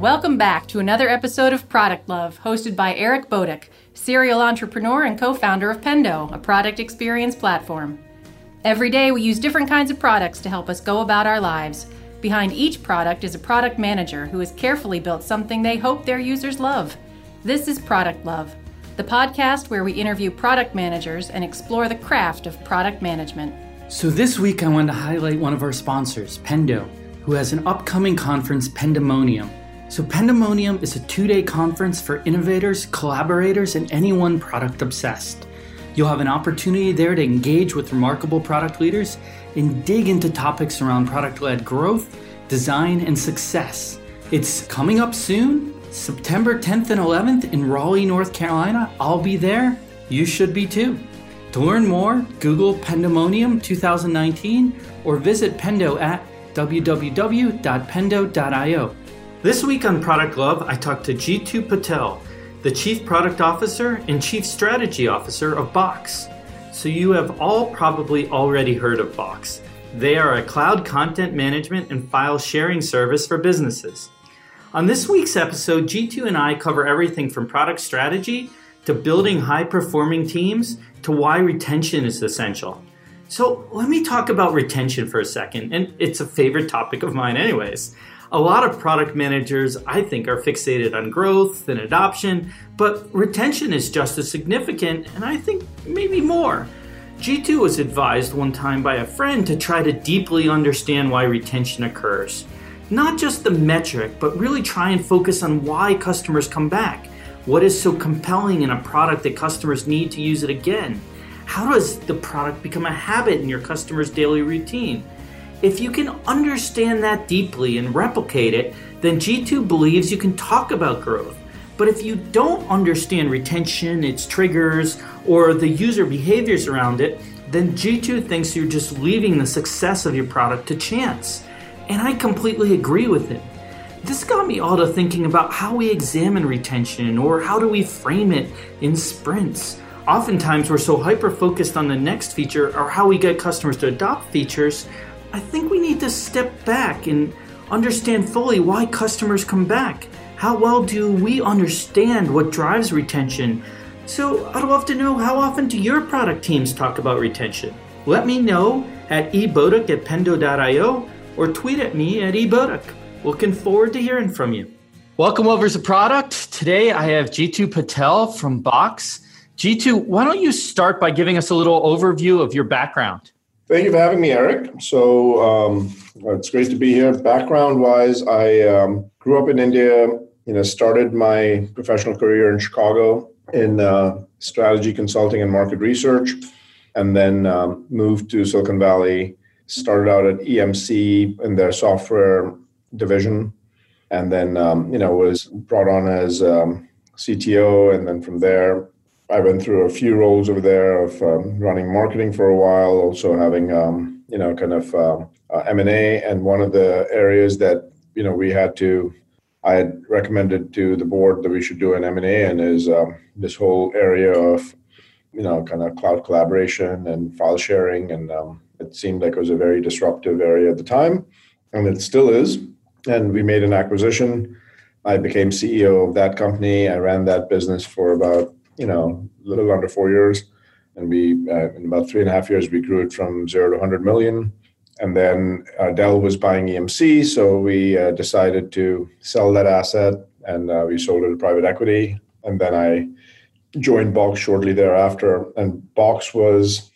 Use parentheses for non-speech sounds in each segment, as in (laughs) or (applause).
Welcome back to another episode of Product Love, hosted by Eric Boduch, serial entrepreneur and co founder of Pendo, a product experience platform. Every day, we use different kinds of products to help us go about our lives. Behind each product is a product manager who has carefully built something they hope their users love. This is Product Love, the podcast where we interview product managers and explore the craft of product management. So, this week I want to highlight one of our sponsors, Pendo, who has an upcoming conference, Pendemonium. So, Pendemonium is a two day conference for innovators, collaborators, and anyone product obsessed. You'll have an opportunity there to engage with remarkable product leaders and dig into topics around product led growth, design, and success. It's coming up soon, September 10th and 11th in Raleigh, North Carolina. I'll be there. You should be too. To learn more, Google Pendemonium 2019 or visit Pendo at www.pendo.io. This week on Product Love, I talked to Jeetu Patel, the Chief Product Officer and Chief Strategy Officer of Box. So, you have all probably already heard of Box. They are a cloud content management and file sharing service for businesses. On this week's episode, G2 and I cover everything from product strategy to building high performing teams to why retention is essential. So, let me talk about retention for a second, and it's a favorite topic of mine, anyways. A lot of product managers, I think, are fixated on growth and adoption, but retention is just as significant, and I think maybe more. Jeetu was advised one time by a friend to try to deeply understand why retention occurs. Not just the metric, but really try and focus on why customers come back. What is so compelling in a product that customers need to use it again? How does the product become a habit in your customer's daily routine? If you can understand that deeply and replicate it, then Jeetu believes you can talk about growth. But if you don't understand retention, its triggers, or the user behaviors around it, then Jeetu thinks you're just leaving the success of your product to chance. And I completely agree with him. This got me all to thinking about how we examine retention or how do we frame it in sprints. Oftentimes, we're so hyper focused on the next feature or how we get customers to adopt features I think we need to step back and understand fully why customers come back. How well do we understand what drives retention? So, I'd love to know how often do your product teams talk about retention? Let me know at eboduch at pendo.io or tweet at me at eboduch. Looking forward to hearing from you. Welcome over to Product. Today I have Jeetu Patel from Box. Jitu, why don't you start by giving us a little overview of your background? Thank you for having me, Eric. So um, it's great to be here. Background wise, I um, grew up in India. You know, started my professional career in Chicago in uh, strategy consulting and market research, and then um, moved to Silicon Valley. Started out at EMC in their software division, and then um, you know was brought on as um, CTO, and then from there I went through a few roles over there of um, running marketing for a while, also having um, you know kind of um, uh, M and A, and one of the areas that you know we had to, I had recommended to the board that we should do an M and A, and is um, this whole area of you know kind of cloud collaboration and file sharing, and um, it seemed like it was a very disruptive area at the time, and it still is. And we made an acquisition. I became CEO of that company. I ran that business for about you know, a little under four years. And we, uh, in about three and a half years, we grew it from zero to 100 million. And then uh, Dell was buying EMC, so we uh, decided to sell that asset and uh, we sold it to private equity. And then I joined Box shortly thereafter. And Box was,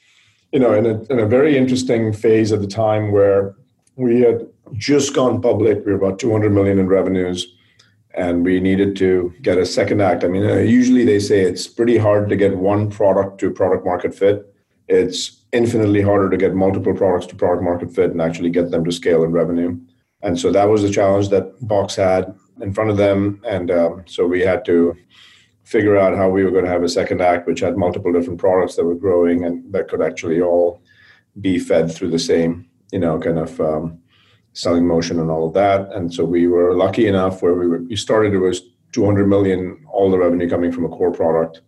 you know, in a, in a very interesting phase at the time where we had just gone public. We were about 200 million in revenues and we needed to get a second act. I mean, uh, usually they say it's pretty hard to get one product to product market fit. It's infinitely harder to get multiple products to product market fit and actually get them to scale in revenue. And so that was the challenge that Box had in front of them. And um, so we had to figure out how we were going to have a second act, which had multiple different products that were growing and that could actually all be fed through the same, you know, kind of um, selling motion and all of that. And so we were lucky enough where we were, we started, it was 200 million, all the revenue coming from a core product.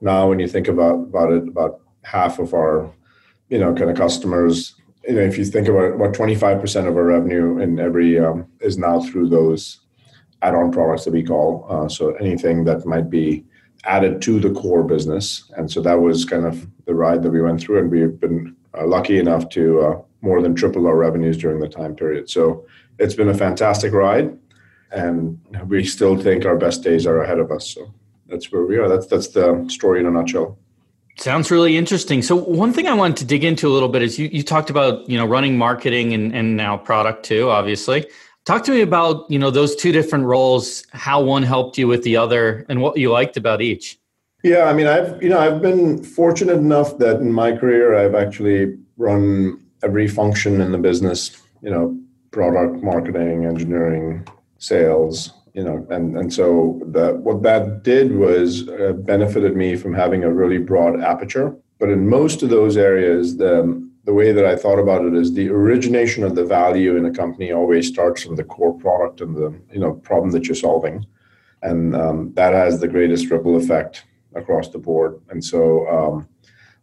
Now, when you think about, about it, about half of our, you know, kind of customers, you know, if you think about it, about 25% of our revenue in every um, is now through those add-on products that we call. Uh, so anything that might be added to the core business, and so that was kind of the ride that we went through, and we've been uh, lucky enough to uh, more than triple our revenues during the time period. So it's been a fantastic ride, and we still think our best days are ahead of us. So that's where we are. That's that's the story in a nutshell. Sounds really interesting. So one thing I wanted to dig into a little bit is you, you talked about, you know, running marketing and, and now product too, obviously. Talk to me about, you know, those two different roles, how one helped you with the other and what you liked about each. Yeah, I mean, I've, you know, I've been fortunate enough that in my career, I've actually run every function in the business, you know, product, marketing, engineering, sales, you know, and and so that what that did was uh, benefited me from having a really broad aperture. But in most of those areas, the the way that I thought about it is the origination of the value in a company always starts from the core product and the you know problem that you're solving, and um, that has the greatest ripple effect across the board. And so. Um,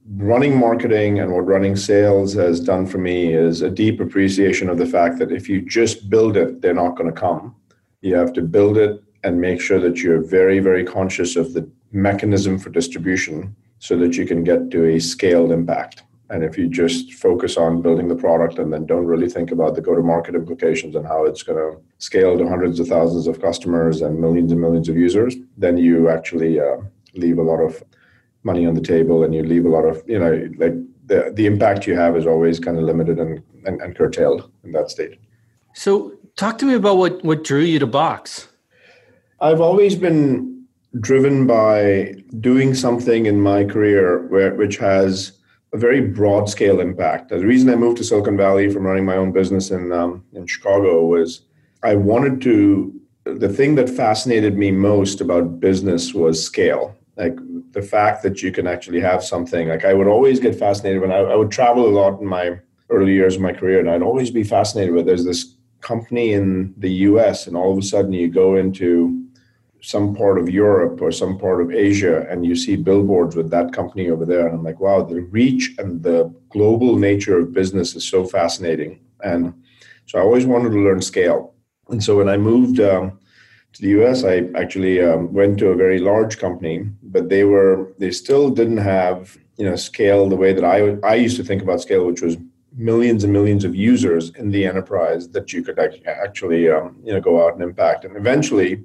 running marketing and what running sales has done for me is a deep appreciation of the fact that if you just build it, they're not going to come you have to build it and make sure that you're very, very conscious of the mechanism for distribution so that you can get to a scaled impact. And if you just focus on building the product and then don't really think about the go to market implications and how it's going to scale to hundreds of thousands of customers and millions and millions of users, then you actually uh, leave a lot of money on the table and you leave a lot of, you know, like the, the impact you have is always kind of limited and, and, and curtailed in that state. So Talk to me about what, what drew you to Box. I've always been driven by doing something in my career where, which has a very broad scale impact. The reason I moved to Silicon Valley from running my own business in, um, in Chicago was I wanted to, the thing that fascinated me most about business was scale. Like the fact that you can actually have something, like I would always get fascinated when I, I would travel a lot in my early years of my career, and I'd always be fascinated with there's this company in the US and all of a sudden you go into some part of Europe or some part of Asia and you see billboards with that company over there. And I'm like, wow, the reach and the global nature of business is so fascinating. And so I always wanted to learn scale. And so when I moved um, to the US, I actually um, went to a very large company, but they were, they still didn't have, you know, scale the way that I, I used to think about scale, which was millions and millions of users in the enterprise that you could actually um, you know go out and impact. And eventually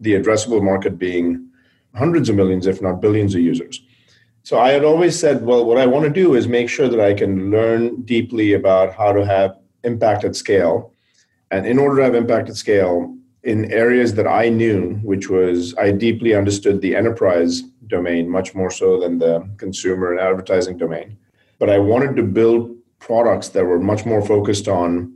the addressable market being hundreds of millions if not billions of users. So i had always said well what i want to do is make sure that i can learn deeply about how to have impact at scale. And in order to have impact at scale in areas that i knew which was i deeply understood the enterprise domain much more so than the consumer and advertising domain but i wanted to build products that were much more focused on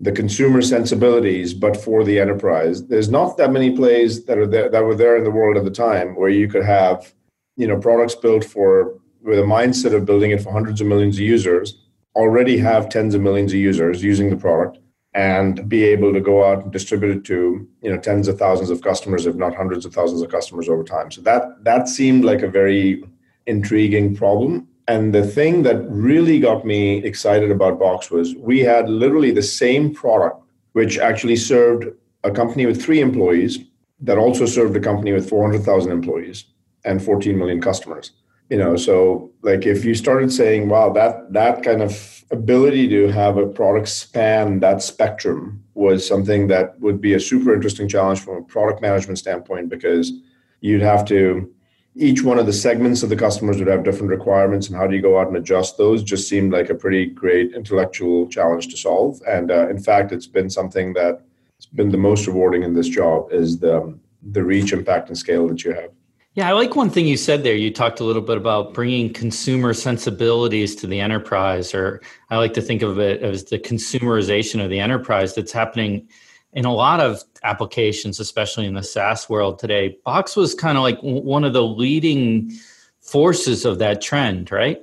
the consumer sensibilities, but for the enterprise. There's not that many plays that are there that were there in the world at the time where you could have, you know, products built for with a mindset of building it for hundreds of millions of users, already have tens of millions of users using the product and be able to go out and distribute it to you know tens of thousands of customers if not hundreds of thousands of customers over time so that that seemed like a very intriguing problem and the thing that really got me excited about Box was we had literally the same product, which actually served a company with three employees that also served a company with 400,000 employees and 14 million customers. You know, so like if you started saying, wow, that that kind of ability to have a product span that spectrum was something that would be a super interesting challenge from a product management standpoint because you'd have to each one of the segments of the customers would have different requirements and how do you go out and adjust those just seemed like a pretty great intellectual challenge to solve. And uh, in fact it's been something that has been the most rewarding in this job is the the reach impact and scale that you have yeah i like one thing you said there you talked a little bit about bringing consumer sensibilities to the enterprise or i like to think of it as the consumerization of the enterprise that's happening in a lot of applications, especially in the SaaS world today, Box was kind of like one of the leading forces of that trend, right?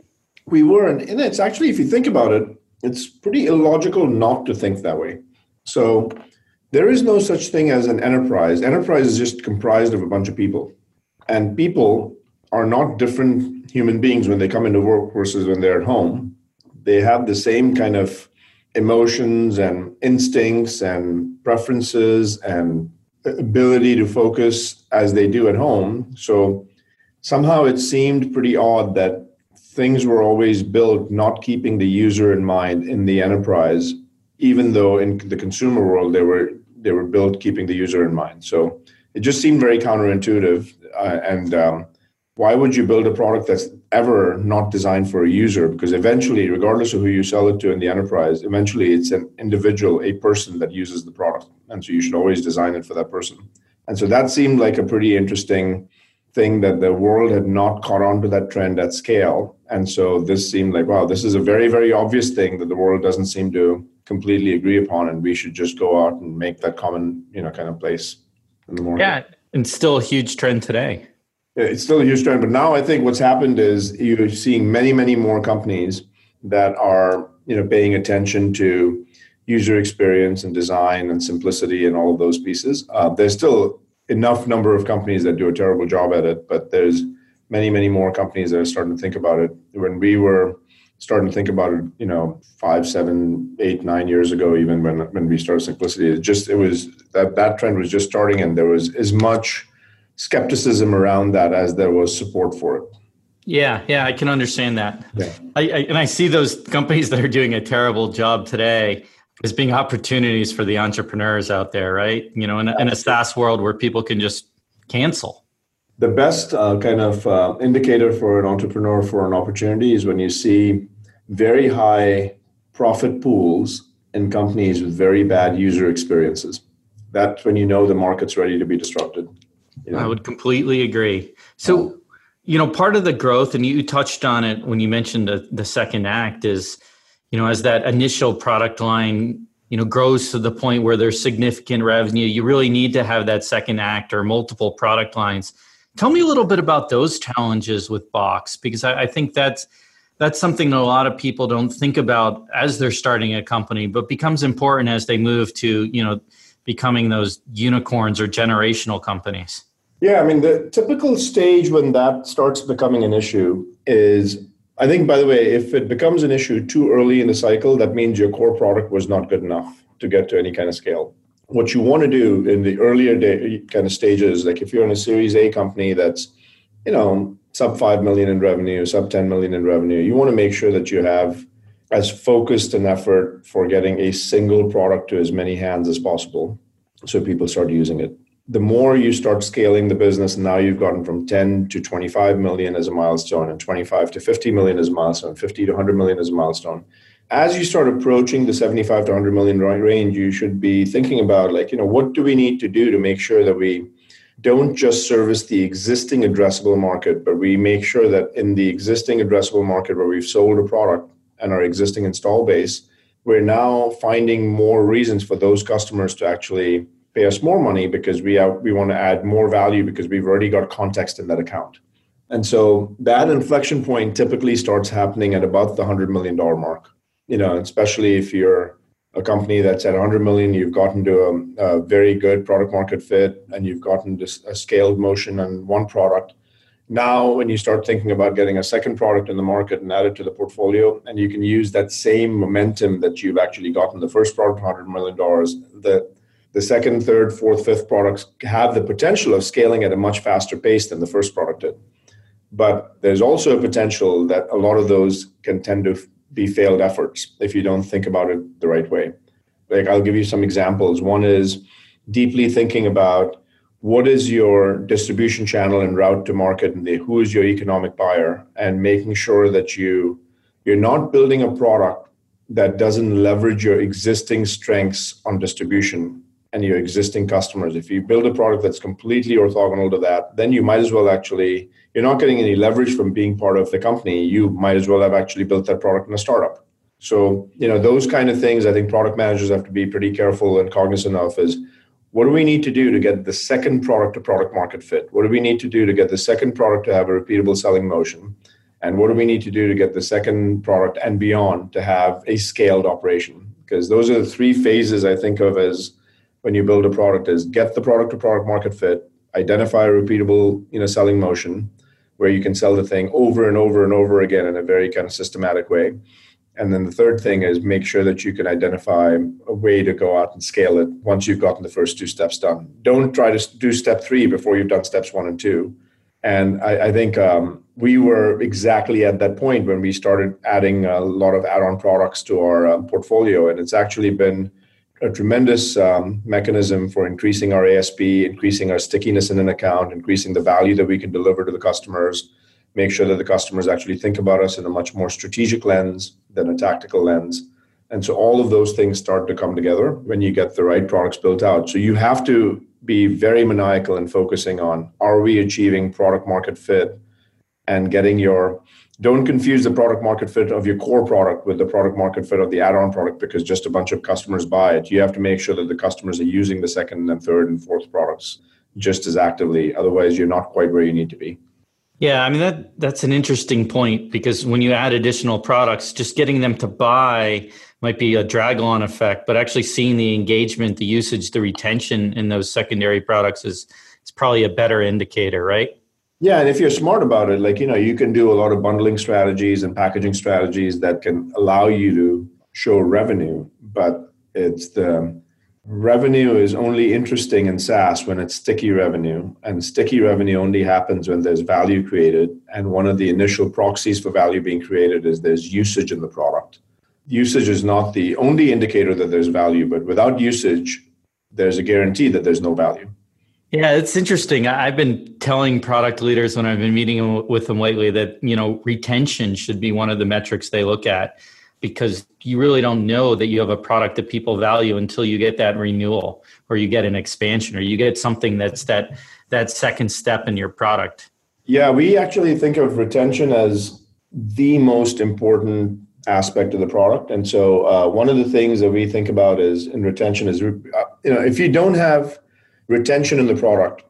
We were, and it's actually, if you think about it, it's pretty illogical not to think that way. So there is no such thing as an enterprise. Enterprise is just comprised of a bunch of people, and people are not different human beings when they come into work versus when they're at home. They have the same kind of emotions and instincts and preferences and ability to focus as they do at home. So somehow it seemed pretty odd that things were always built not keeping the user in mind in the enterprise, even though in the consumer world they were they were built keeping the user in mind. So it just seemed very counterintuitive. Uh, and um, why would you build a product that's ever not designed for a user? Because eventually, regardless of who you sell it to in the enterprise, eventually it's an individual, a person that uses the product. And so you should always design it for that person. And so that seemed like a pretty interesting thing that the world had not caught on to that trend at scale. And so this seemed like, wow, this is a very, very obvious thing that the world doesn't seem to completely agree upon. And we should just go out and make that common, you know, kind of place in the morning. Yeah. And still a huge trend today. It's still a huge trend. But now I think what's happened is you're seeing many, many more companies that are, you know, paying attention to user experience and design and simplicity and all of those pieces. Uh, there's still enough number of companies that do a terrible job at it, but there's many, many more companies that are starting to think about it. When we were starting to think about it, you know, five, seven, eight, nine years ago, even when when we started Simplicity, it just it was that that trend was just starting, and there was as much skepticism around that as there was support for it. Yeah, yeah, I can understand that. Yeah. I, I, and I see those companies that are doing a terrible job today as being opportunities for the entrepreneurs out there, right? You know, in, in a SaaS world where people can just cancel. The best uh, kind of uh, indicator for an entrepreneur for an opportunity is when you see very high profit pools in companies with very bad user experiences. That's when you know the market's ready to be disrupted. You know? I would completely agree. So, you know, part of the growth, and you touched on it when you mentioned the, the second act, is you know, as that initial product line, you know, grows to the point where there's significant revenue, you really need to have that second act or multiple product lines. Tell me a little bit about those challenges with Box, because I, I think that's that's something that a lot of people don't think about as they're starting a company, but becomes important as they move to, you know, becoming those unicorns or generational companies. Yeah, I mean, the typical stage when that starts becoming an issue is I think, by the way, if it becomes an issue too early in the cycle, that means your core product was not good enough to get to any kind of scale. What you want to do in the earlier day, kind of stages, like if you're in a Series A company that's, you know, sub 5 million in revenue, sub 10 million in revenue, you want to make sure that you have as focused an effort for getting a single product to as many hands as possible so people start using it the more you start scaling the business, now you've gotten from 10 to 25 million as a milestone, and 25 to 50 million as a milestone, 50 to 100 million as a milestone. As you start approaching the 75 to 100 million range, you should be thinking about, like, you know, what do we need to do to make sure that we don't just service the existing addressable market, but we make sure that in the existing addressable market where we've sold a product and our existing install base, we're now finding more reasons for those customers to actually pay us more money because we have, we want to add more value because we've already got context in that account. And so that inflection point typically starts happening at about the $100 million mark. You know, especially if you're a company that's at 100 million, you've gotten to a, a very good product market fit and you've gotten this, a scaled motion on one product. Now, when you start thinking about getting a second product in the market and add it to the portfolio, and you can use that same momentum that you've actually gotten the first product, $100 million, the the second, third, fourth, fifth products have the potential of scaling at a much faster pace than the first product did. But there's also a potential that a lot of those can tend to be failed efforts if you don't think about it the right way. Like I'll give you some examples. One is deeply thinking about what is your distribution channel and route to market and the, who is your economic buyer and making sure that you you're not building a product that doesn't leverage your existing strengths on distribution and your existing customers. If you build a product that's completely orthogonal to that, then you might as well actually, you're not getting any leverage from being part of the company. You might as well have actually built that product in a startup. So, you know, those kind of things I think product managers have to be pretty careful and cognizant of is what do we need to do to get the second product to product market fit? What do we need to do to get the second product to have a repeatable selling motion? And what do we need to do to get the second product and beyond to have a scaled operation? Because those are the three phases I think of as when you build a product is get the product to product market fit, identify a repeatable, you know, selling motion where you can sell the thing over and over and over again in a very kind of systematic way. And then the third thing is make sure that you can identify a way to go out and scale it once you've gotten the first two steps done. Don't try to do step three before you've done steps one and two. And I, I think um, we were exactly at that point when we started adding a lot of add on products to our uh, portfolio. And it's actually been a tremendous um, mechanism for increasing our ASP, increasing our stickiness in an account, increasing the value that we can deliver to the customers, make sure that the customers actually think about us in a much more strategic lens than a tactical lens. And so all of those things start to come together when you get the right products built out. So you have to be very maniacal in focusing on are we achieving product market fit and getting your don't confuse the product market fit of your core product with the product market fit of the add-on product because just a bunch of customers buy it. You have to make sure that the customers are using the second and third and fourth products just as actively. Otherwise, you're not quite where you need to be. Yeah, I mean that that's an interesting point because when you add additional products, just getting them to buy might be a drag on effect, but actually seeing the engagement, the usage, the retention in those secondary products is is probably a better indicator, right? Yeah, and if you're smart about it, like you know, you can do a lot of bundling strategies and packaging strategies that can allow you to show revenue, but it's the revenue is only interesting in SaaS when it's sticky revenue. And sticky revenue only happens when there's value created. And one of the initial proxies for value being created is there's usage in the product. Usage is not the only indicator that there's value, but without usage, there's a guarantee that there's no value. Yeah, it's interesting. I've been telling product leaders when I've been meeting with them lately that, you know, retention should be one of the metrics they look at because you really don't know that you have a product that people value until you get that renewal or you get an expansion or you get something that's that that second step in your product yeah we actually think of retention as the most important aspect of the product and so uh, one of the things that we think about is in retention is uh, you know if you don't have retention in the product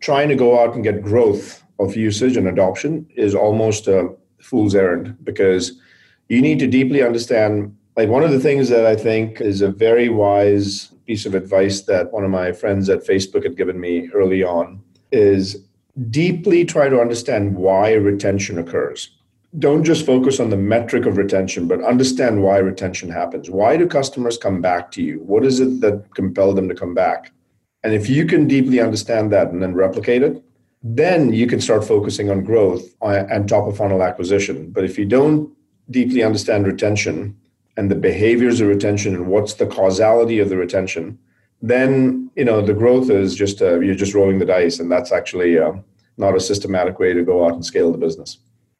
trying to go out and get growth of usage and adoption is almost a fool's errand because you need to deeply understand like one of the things that i think is a very wise piece of advice that one of my friends at facebook had given me early on is deeply try to understand why retention occurs. Don't just focus on the metric of retention but understand why retention happens. Why do customers come back to you? What is it that compelled them to come back and if you can deeply understand that and then replicate it then you can start focusing on growth and top of funnel acquisition but if you don't deeply understand retention and the behaviors of retention and what's the causality of the retention, then you know the growth is just uh, you're just rolling the dice, and that's actually uh, not a systematic way to go out and scale the business.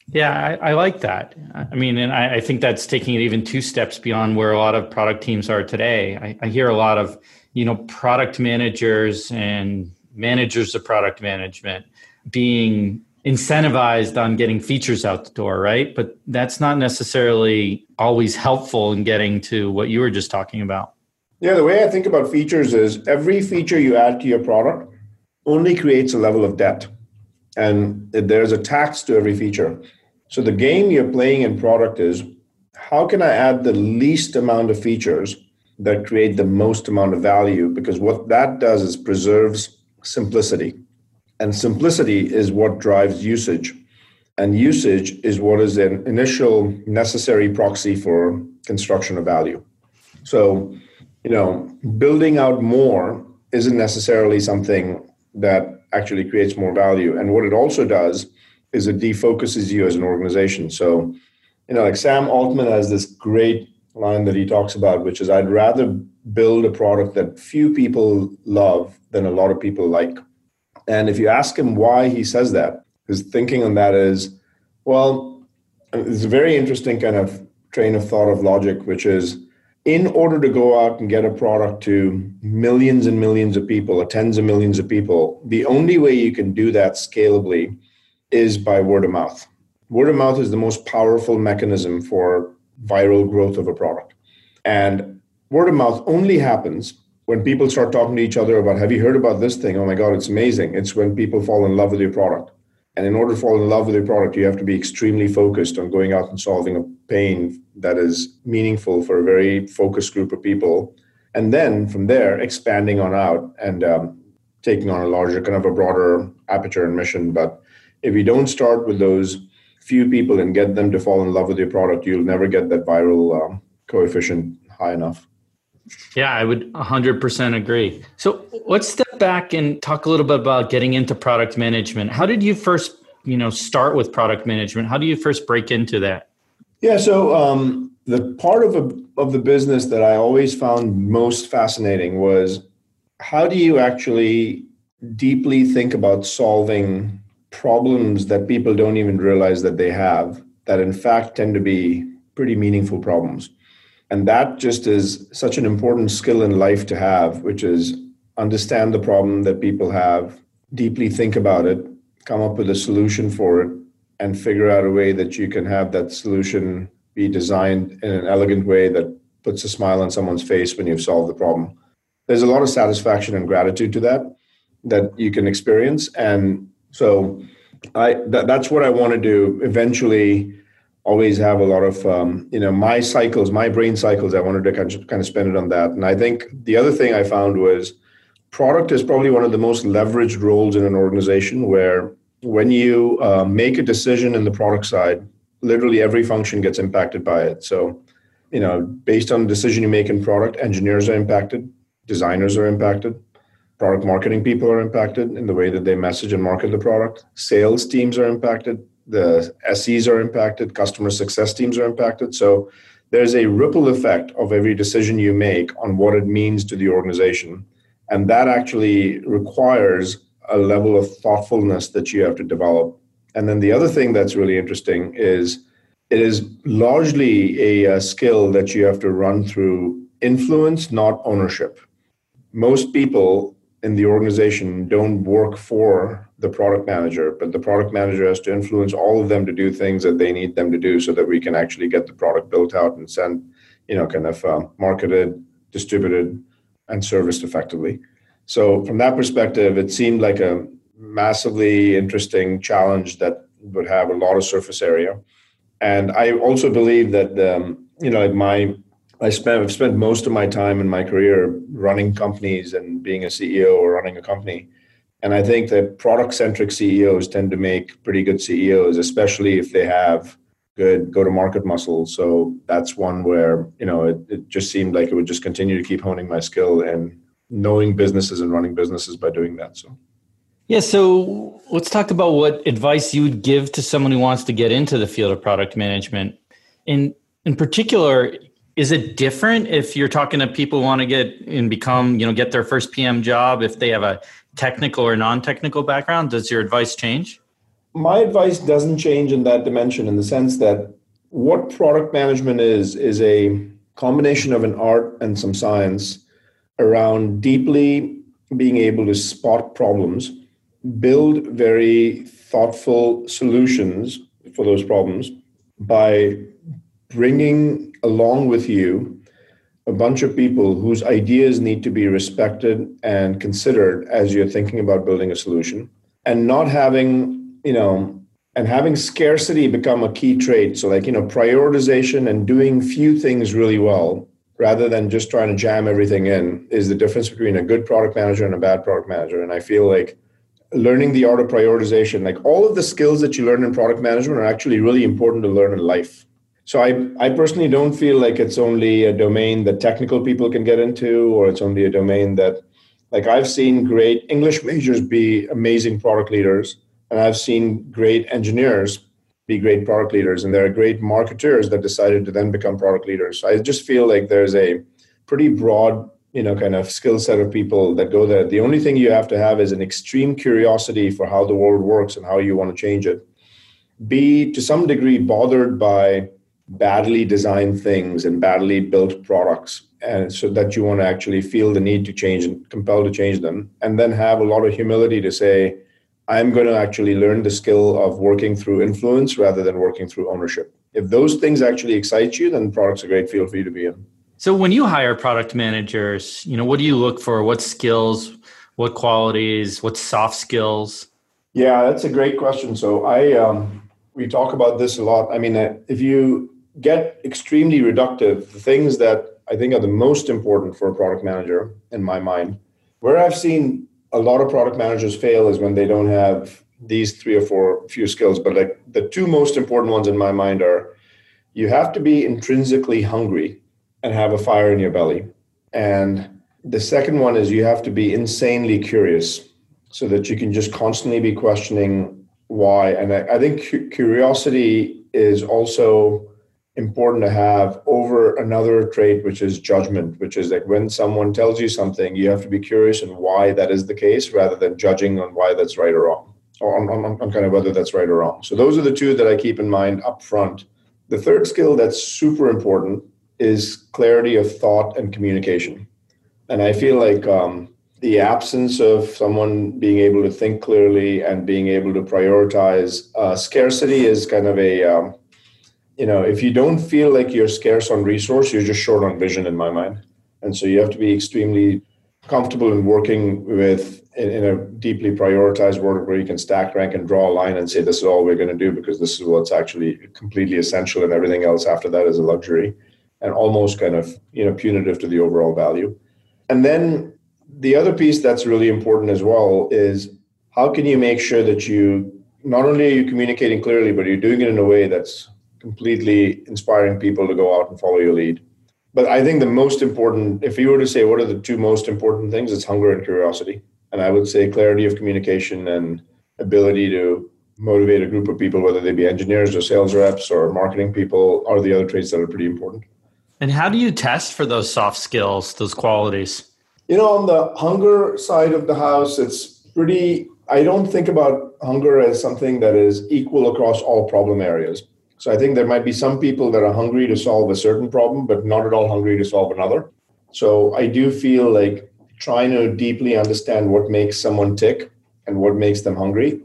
Yeah, I, I like that. I mean, and I, I, think that's taking it even two steps beyond where a lot of product teams are today. I, I hear a lot of you know product managers and managers of product management being incentivized on getting features out the door, right? But that's not necessarily always helpful in getting to what you were just talking about. Yeah, the way I think about features is every feature you add to your product only creates a level of debt. And there's a tax to every feature. So the game you're playing in product is how can I add the least amount of features that create the most amount of value? Because what that does is preserves simplicity and simplicity is what drives usage. And usage is what is an initial necessary proxy for construction of value. So, you know, building out more isn't necessarily something that actually creates more value. And what it also does is it defocuses you as an organization. So, you know, like Sam Altman has this great line that he talks about, which is I'd rather build a product that few people love than a lot of people like. And if you ask him why he says that, his thinking on that is, well, it's a very interesting kind of train of thought of logic, which is in order to go out and get a product to millions and millions of people or tens of millions of people, the only way you can do that scalably is by word of mouth. Word of mouth is the most powerful mechanism for viral growth of a product. And word of mouth only happens when people start talking to each other about, have you heard about this thing? Oh my God, it's amazing. It's when people fall in love with your product. And in order to fall in love with your product, you have to be extremely focused on going out and solving a pain that is meaningful for a very focused group of people. And then from there, expanding on out and um, taking on a larger, kind of a broader aperture and mission. But if you don't start with those few people and get them to fall in love with your product, you'll never get that viral um, coefficient high enough. Yeah, I would 100% agree. So let's step back and talk a little bit about getting into product management. How did you first, you know, start with product management? How do you first break into that? Yeah, so um, the part of a, of the business that I always found most fascinating was how do you actually deeply think about solving problems that people don't even realize that they have that in fact tend to be pretty meaningful problems and that just is such an important skill in life to have, which is understand the problem that people have, deeply think about it, come up with a solution for it, and figure out a way that you can have that solution be designed in an elegant way that puts a smile on someone's face when you've solved the problem. There's a lot of satisfaction and gratitude to that that you can experience. And so I that, that's what I want to do eventually always have a lot of um, you know my cycles my brain cycles i wanted to kind of, spend it on that. And i think the other thing i found was product is probably one of the most leveraged roles in an organization where when you uh, make a decision in the product side literally every function gets impacted by it. So you know based on the decision you make in product engineers are impacted designers are impacted product marketing people are impacted in the way that they message and market the product sales teams are impacted the SEs are impacted, customer success teams are impacted. So there's a ripple effect of every decision you make on what it means to the organization. And that actually requires a level of thoughtfulness that you have to develop. And then the other thing that's really interesting is it is largely a, a skill that you have to run through influence, not ownership. Most people in the organization don't work for the product manager, but the product manager has to influence all of them to do things that they need them to do so that we can actually get the product built out and sent, you know, kind of uh, marketed, distributed, and serviced effectively. So, from that perspective, it seemed like a massively interesting challenge that would have a lot of surface area. And I also believe that, um, you know, my I spent I've spent most of my time in my career running companies and being a CEO or running a company. And I think that product centric CEOs tend to make pretty good CEOs, especially if they have good go to market muscle. So that's one where, you know, it, it just seemed like it would just continue to keep honing my skill and knowing businesses and running businesses by doing that. So. Yeah, so let's talk about what advice you would give to someone who wants to get into the field of product management. In in particular, is it different if you're talking to people who want to get and become, you know, get their first PM job if they have a technical or non-technical background? Does your advice change? My advice doesn't change in that dimension in the sense that what product management is is a combination of an art and some science around deeply being able to spot problems, build very thoughtful solutions for those problems by bringing along with you a bunch of people whose ideas need to be respected and considered as you're thinking about building a solution and not having you know and having scarcity become a key trait. So like you know prioritization and doing few things really well rather than just trying to jam everything in is the difference between a good product manager and a bad product manager. And i feel like learning the art of prioritization like all of the skills that you learn in product management are actually really important to learn in life so I, I personally don't feel like it's only a domain that technical people can get into, or it's only a domain that, like I've seen great English majors be amazing product leaders, and I've seen great engineers be great product leaders, and there are great marketers that decided to then become product leaders. So I just feel like there's a pretty broad, you know, kind of skill set of people that go there. The only thing you have to have is an extreme curiosity for how the world works and how you want to change it. Be to some degree bothered by badly designed things and badly built products and so that you want to actually feel the need to change and compelled to change them and then have a lot of humility to say i'm going to actually learn the skill of working through influence rather than working through ownership. If those things actually excite you then product's a great field for you to be in. So when you hire product managers you know what do you look for? What skills what qualities what soft skills? Yeah that's a great question. So i um, we talk about this a lot. I mean if you get extremely reductive, the things that I think are the most important for a product manager, in my mind, where I've seen a lot of product managers fail is when they don't have these three or four few skills, but like the two most important ones in my mind are you have to be intrinsically hungry and have a fire in your belly. And the second one is you have to be insanely curious so that you can just constantly be questioning why. And I, I think cu- curiosity is also important to have over another trait, which is judgment, which is like when someone tells you something, you have to be curious on why that is the case rather than judging on why that's right or wrong, or on, on, on kind of whether that's right or wrong. So those are the two that I keep in mind up front. The third skill that's super important is clarity of thought and communication. And I feel like um, the absence of someone being able to think clearly and being able to prioritize uh, scarcity is kind of a um, you know, if you don't feel like you're scarce on resource, you're just short on vision in my mind. And so you have to be extremely comfortable in working with in, in a deeply prioritized world where you can stack rank and draw a line and say this is all we're going to do because this is what's actually completely essential and everything else after that is a luxury and almost kind of you know punitive to the overall value. And then the other piece that's really important as well is how can you make sure that you not only are you communicating clearly, but you're doing it in a way that's completely inspiring people to go out and follow your lead. But I think the most important, if you were to say what are the two most important things, it's hunger and curiosity. And I would say clarity of communication and ability to motivate a group of people, whether they be engineers or sales reps or marketing people, are the other traits that are pretty important. And how do you test for those soft skills, those qualities? You know, on the hunger side of the house, it's pretty, I don't think about hunger as something that is equal across all problem areas. So I think there might be some people that are hungry to solve a certain problem, but not at all hungry to solve another. So I do feel like trying to deeply understand what makes someone tick and what makes them hungry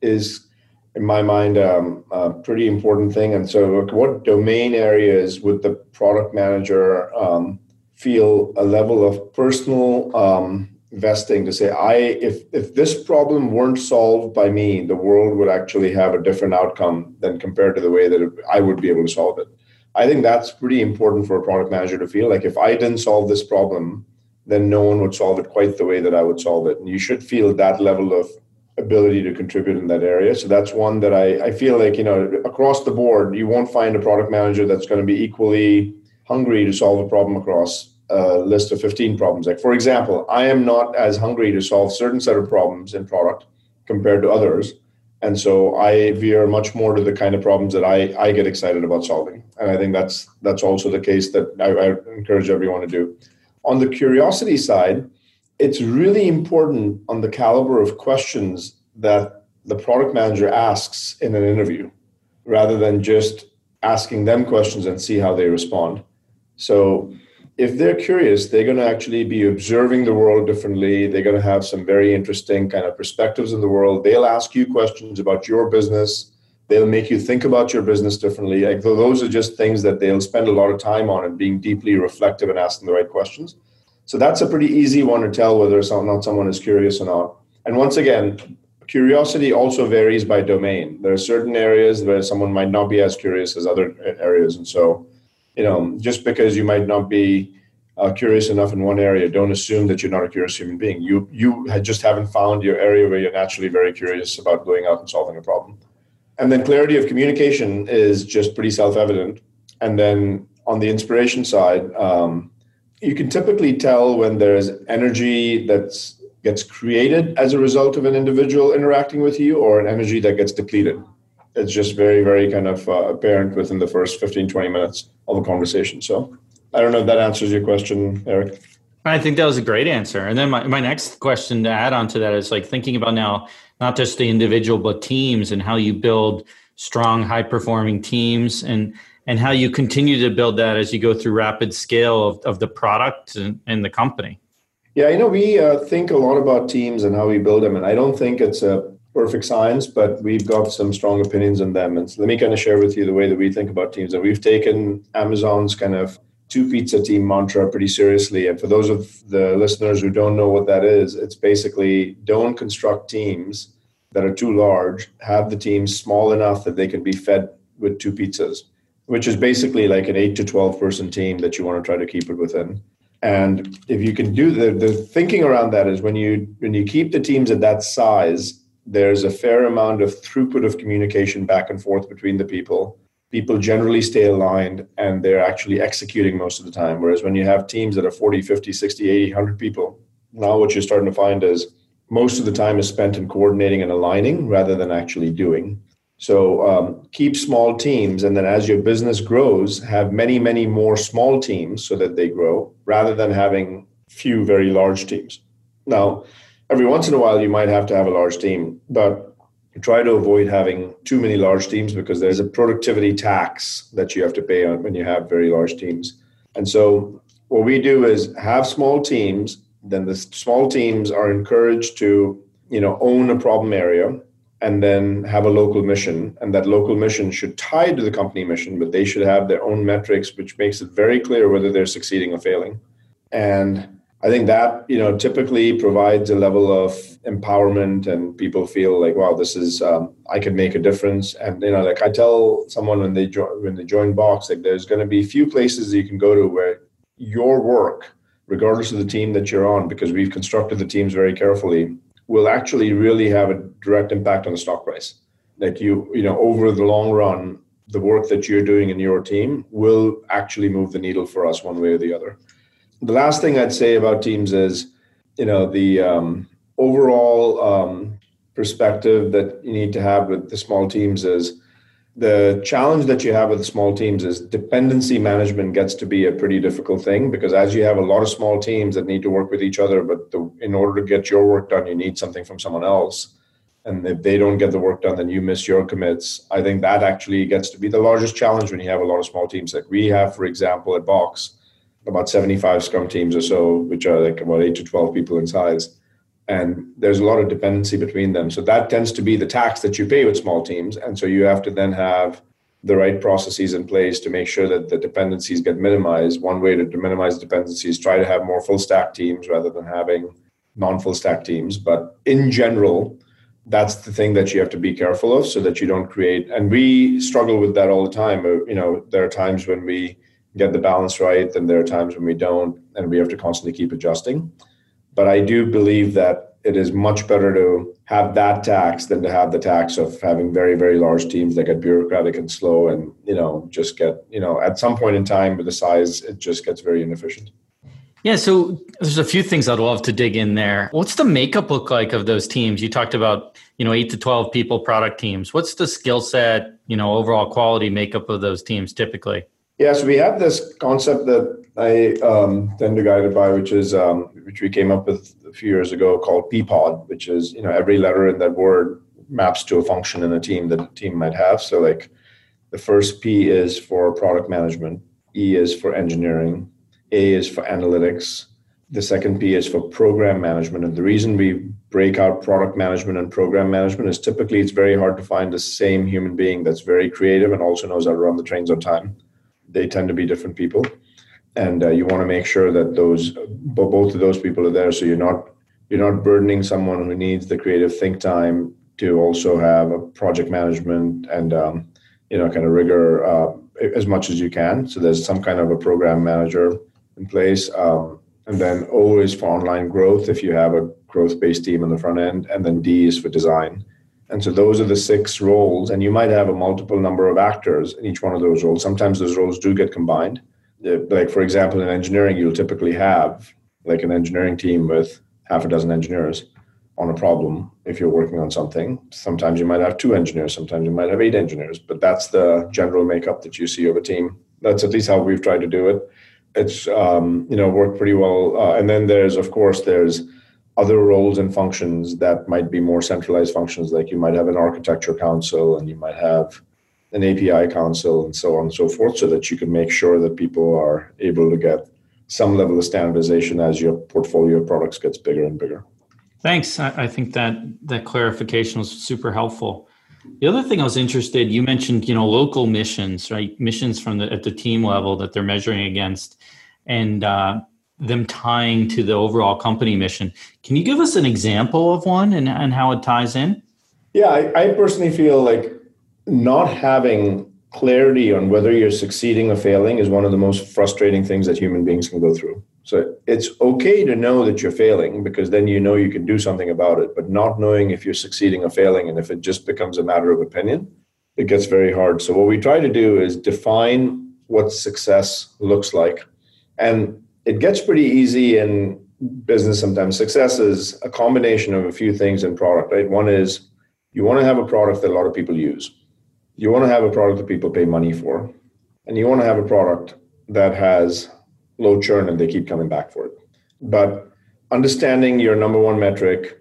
is, in my mind, um, a pretty important thing. And so, what domain areas would the product manager um, feel a level of personal um, vesting to say i if if this problem weren't solved by me the world would actually have a different outcome than compared to the way that i would be able to solve it. I think that's pretty important for a product manager to feel. Like if i didn't solve this problem then no one would solve it quite the way that i would solve it. And you should feel that level of ability to contribute in that area. So that's one that i, I feel like you know across the board you won't find a product manager that's going to be equally hungry to solve a problem across a list of 15 problems. Like, for example, I am not as hungry to solve certain set of problems in product compared to others. And so I veer much more to the kind of problems that I, I get excited about solving. And I think that's that's also the case that I, I encourage everyone to do. On the curiosity side, it's really important on the caliber of questions that the product manager asks in an interview rather than just asking them questions and see how they respond. So if they're curious, they're going to actually be observing the world differently. They're going to have some very interesting kind of perspectives in the world. They'll ask you questions about your business. They'll make you think about your business differently. Like those are just things that they'll spend a lot of time on and being deeply reflective and asking the right questions. So that's a pretty easy one to tell whether or not someone is curious or not. And once again, curiosity also varies by domain. There are certain areas where someone might not be as curious as other areas, and so you know, just because you might not be uh, curious enough in one area, don't assume that you're not a curious human being. You you just haven't found your area where you're naturally very curious about going out and solving a problem. And then clarity of communication is just pretty self-evident. And then on the inspiration side, um, you can typically tell when there's energy that's gets created as a result of an individual interacting with you or an energy that gets depleted it's just very very kind of uh, apparent within the first 15 20 minutes of a conversation. So i don't know if that answers your question eric. I think that was a great answer. And then my, my next question to add on to that is like thinking about now not just the individual but teams and how you build strong high performing teams and and how you continue to build that as you go through rapid scale of, of the product and, and the company. Yeah you know we uh, think a lot about teams and how we build them. And i don't think it's a perfect science, but we've got some strong opinions on them. And so let me kind of share with you the way that we think about teams. And we've taken Amazon's kind of two pizza team mantra pretty seriously. And for those of the listeners who don't know what that is, it's basically don't construct teams that are too large, have the teams small enough that they can be fed with two pizzas, which is basically like an eight to 12 person team that you want to try to keep it within. And if you can do the, the thinking around that is when you when you keep the teams at that size, there's a fair amount of throughput of communication back and forth between the people. People generally stay aligned and they're actually executing most of the time. Whereas when you have teams that are 40, 50, 60, 80, 100 people, now what you're starting to find is most of the time is spent in coordinating and aligning rather than actually doing. So um, keep small teams, and then as your business grows, have many, many more small teams so that they grow, rather than having few very large teams. Now, every once in a while, you might have to have a large team, but try to avoid having too many large teams because there's a productivity tax that you have to pay on when you have very large teams. And so, what we do is have small teams. Then the small teams are encouraged to, you know, own a problem area and then have a local mission and that local mission should tie to the company mission but they should have their own metrics which makes it very clear whether they're succeeding or failing and i think that you know typically provides a level of empowerment and people feel like wow this is um, i can make a difference and you know like i tell someone when they join when they join box like there's going to be few places you can go to where your work regardless of the team that you're on because we've constructed the teams very carefully will actually really have a direct impact on the stock price. Like you, you know, over the long run, the work that you're doing in your team will actually move the needle for us one way or the other. The last thing I'd say about teams is, you know, the um, overall um, perspective that you need to have with the small teams is the challenge that you have with small teams is dependency management gets to be a pretty difficult thing because as you have a lot of small teams that need to work with each other but the, in order to get your work done you need something from someone else. And if they don't get the work done then you miss your commits. I think that actually gets to be the largest challenge when you have a lot of small teams. Like we have for example at box about 75 scrum teams or so which are like about 8 to 12 people in size and there's a lot of dependency between them. So that tends to be the tax that you pay with small teams. And so you have to then have the right processes in place to make sure that the dependencies get minimized. One way to minimize dependencies try to have more full stack teams rather than having non full stack teams. But in general, that's the thing that you have to be careful of so that you don't create and we struggle with that all the time you know there are times when we get the balance right and there are times when we don't and we have to constantly keep adjusting but I do believe that it is much better to have that tax than to have the tax of having very, very large teams that get bureaucratic and slow and, you know, just get, you know, at some point in time with the size, it just gets very inefficient. Yeah, so there's a few things I'd love to dig in there. What's the makeup look like of those teams? You talked about, you know, eight to 12 people product teams. What's the skill set, you know, overall quality makeup of those teams typically? Yes, yeah, so we have this concept that I um, tend to guide it by, which is um, which we came up with a few years ago, called PEAPOD, which is you know every letter in that word maps to a function in a team that a team might have. So like the first P is for product management, E is for engineering, A is for analytics, the second P is for program management. And the reason we break out product management and program management is typically it's very hard to find the same human being that's very creative and also knows how to run the trains on time they tend to be different people. And uh, you want to make sure that those both of those people are there so you're not you're not burdening someone who needs the creative think time to also have a project management and um, you know kind of rigor uh, as much as you can. So there's some kind of a program manager in place um, and then o is for online growth if you have a growth based team on the front end and then d is for design and so those are the six roles, and you might have a multiple number of actors in each one of those roles. Sometimes those roles do get combined. Like for example, in engineering, you'll typically have like an engineering team with half a dozen engineers on a problem if you're working on something. Sometimes you might have two engineers, sometimes you might have eight engineers, but that's the general makeup that you see of a team. That's at least how we've tried to do it. It's um, you know worked pretty well. Uh, and then there's of course there's other roles and functions that might be more centralized functions, like you might have an architecture council and you might have an API council and so on and so forth, so that you can make sure that people are able to get some level of standardization as your portfolio of products gets bigger and bigger. Thanks. I, think that that clarification was super helpful. The other thing I was interested, you mentioned, you know, local missions, right? Missions from the at the team level that they're measuring against, and uh, them tying to the overall company mission. Can you give us an example of one and, and how it ties in? Yeah, I, I personally feel like not having clarity on whether you're succeeding or failing is one of the most frustrating things that human beings can go through. So it's okay to know that you're failing because then you know you can do something about it, but not knowing if you're succeeding or failing and if it just becomes a matter of opinion, it gets very hard. So what we try to do is define what success looks like. And it gets pretty easy in business sometimes. Success is a combination of a few things in product, right? One is you want to have a product that a lot of people use. You want to have a product that people pay money for. And you want to have a product that has low churn and they keep coming back for it. But understanding your number one metric,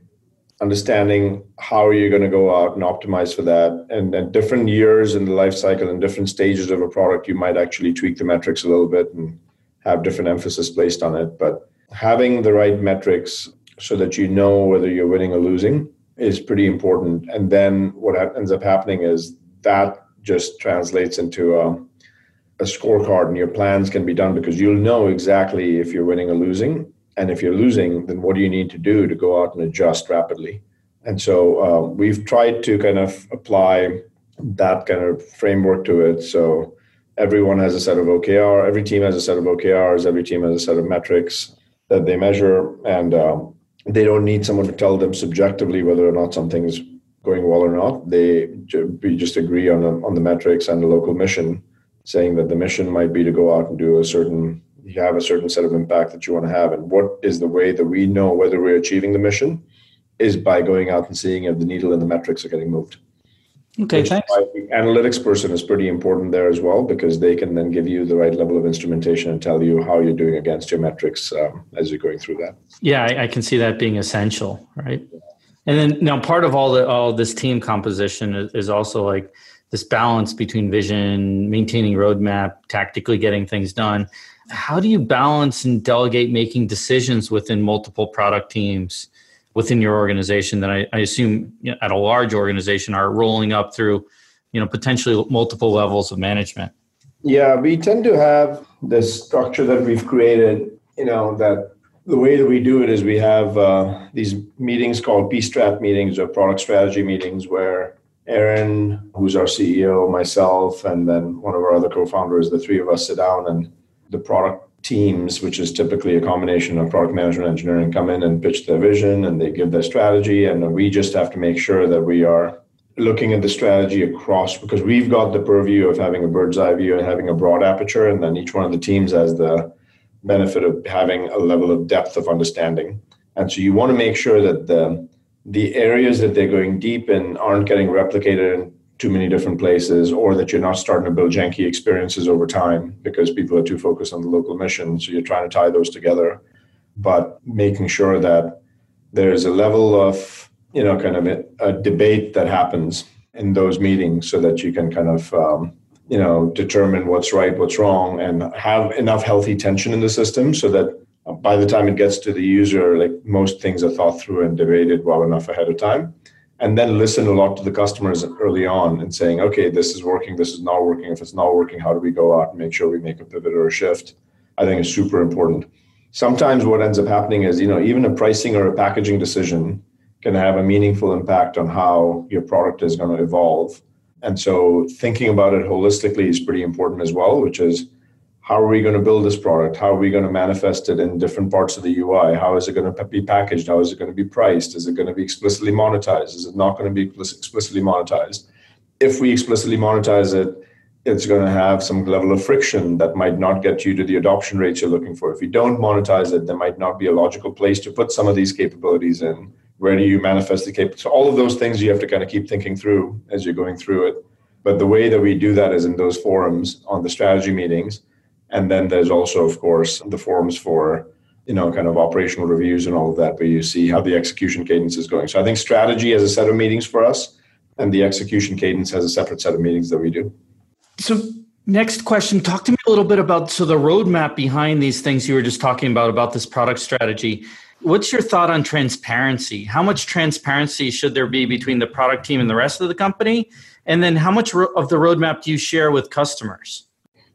understanding how are you going to go out and optimize for that, and at different years in the life cycle and different stages of a product, you might actually tweak the metrics a little bit and have different emphasis placed on it. But having the right metrics so that you know whether you're winning or losing is pretty important. And then what ends up happening is that just translates into a a scorecard and your plans can be done because you'll know exactly if you're winning or losing. And if you're losing, then what do you need to do to go out and adjust rapidly? And so uh, we've tried to kind of apply that kind of framework to it. So everyone has a set of OKR, every team has a set of OKRs, every team has a set of metrics that they measure, and um, they don't need someone to tell them subjectively whether or not something is going well or not. They we just agree on the, on the metrics and the local mission saying that the mission might be to go out and do a certain you have a certain set of impact that you want to have. And what is the way that we know whether we're achieving the mission is by going out and seeing if the needle and the metrics are getting moved okay thanks. The analytics person is pretty important there as well because they can then give you the right level of instrumentation and tell you how you're doing against your metrics um, as you're going through that. Yeah I, I can see that being essential right? And then now part of all the all this team composition is, is also like this balance between vision, maintaining roadmap, tactically getting things done. How do you balance and delegate making decisions within multiple product teams within your organization that I, I assume you know, at a large organization are rolling up through, you know, potentially multiple levels of management? Yeah, we tend to have this structure that we've created, you know, that the way that we do it is we have uh, these meetings called P-Strat meetings or product strategy meetings where Aaron, who's our CEO, myself, and then one of our other co-founders, the three of us sit down and the product teams, which is typically a combination of product management engineering, come in and pitch their vision and they give their strategy. And we just have to make sure that we are looking at the strategy across because we've got the purview of having a bird's eye view and having a broad aperture. And then each one of the teams has the benefit of having a level of depth of understanding. And so you want to make sure that the the areas that they're going deep in aren't getting replicated in too many different places or that you're not starting to build janky experiences over time because people are too focused on the local mission so you're trying to tie those together but making sure that there's a level of you know kind of a, a debate that happens in those meetings so that you can kind of um, you know determine what's right what's wrong and have enough healthy tension in the system so that by the time it gets to the user, like most things are thought through and debated well enough ahead of time. And then listen a lot to the customers early on and saying, okay, this is working, this is not working. If it's not working, how do we go out and make sure we make a pivot or a shift? I think is super important. Sometimes what ends up happening is, you know, even a pricing or a packaging decision can have a meaningful impact on how your product is going to evolve. And so thinking about it holistically is pretty important as well, which is how are we going to build this product? How are we going to manifest it in different parts of the UI? How is it going to be packaged? How is it going to be priced? Is it going to be explicitly monetized? Is it not going to be explicitly monetized? If we explicitly monetize it, it's going to have some level of friction that might not get you to the adoption rates you're looking for. If you don't monetize it, there might not be a logical place to put some of these capabilities in. Where do you manifest the capabilities? So all of those things you have to kind of keep thinking through as you're going through it. But the way that we do that is in those forums on the strategy meetings and then there's also, of course, the forums for you know kind of operational reviews and all of that, where you see how the execution cadence is going. So I think strategy has a set of meetings for us, and the execution cadence has a separate set of meetings that we do. So next question. Talk to me a little bit about so the roadmap behind these things you were just talking about about this product strategy. What's your thought on transparency? How much transparency should there be between the product team and the rest of the company? And then how much of the roadmap do you share with customers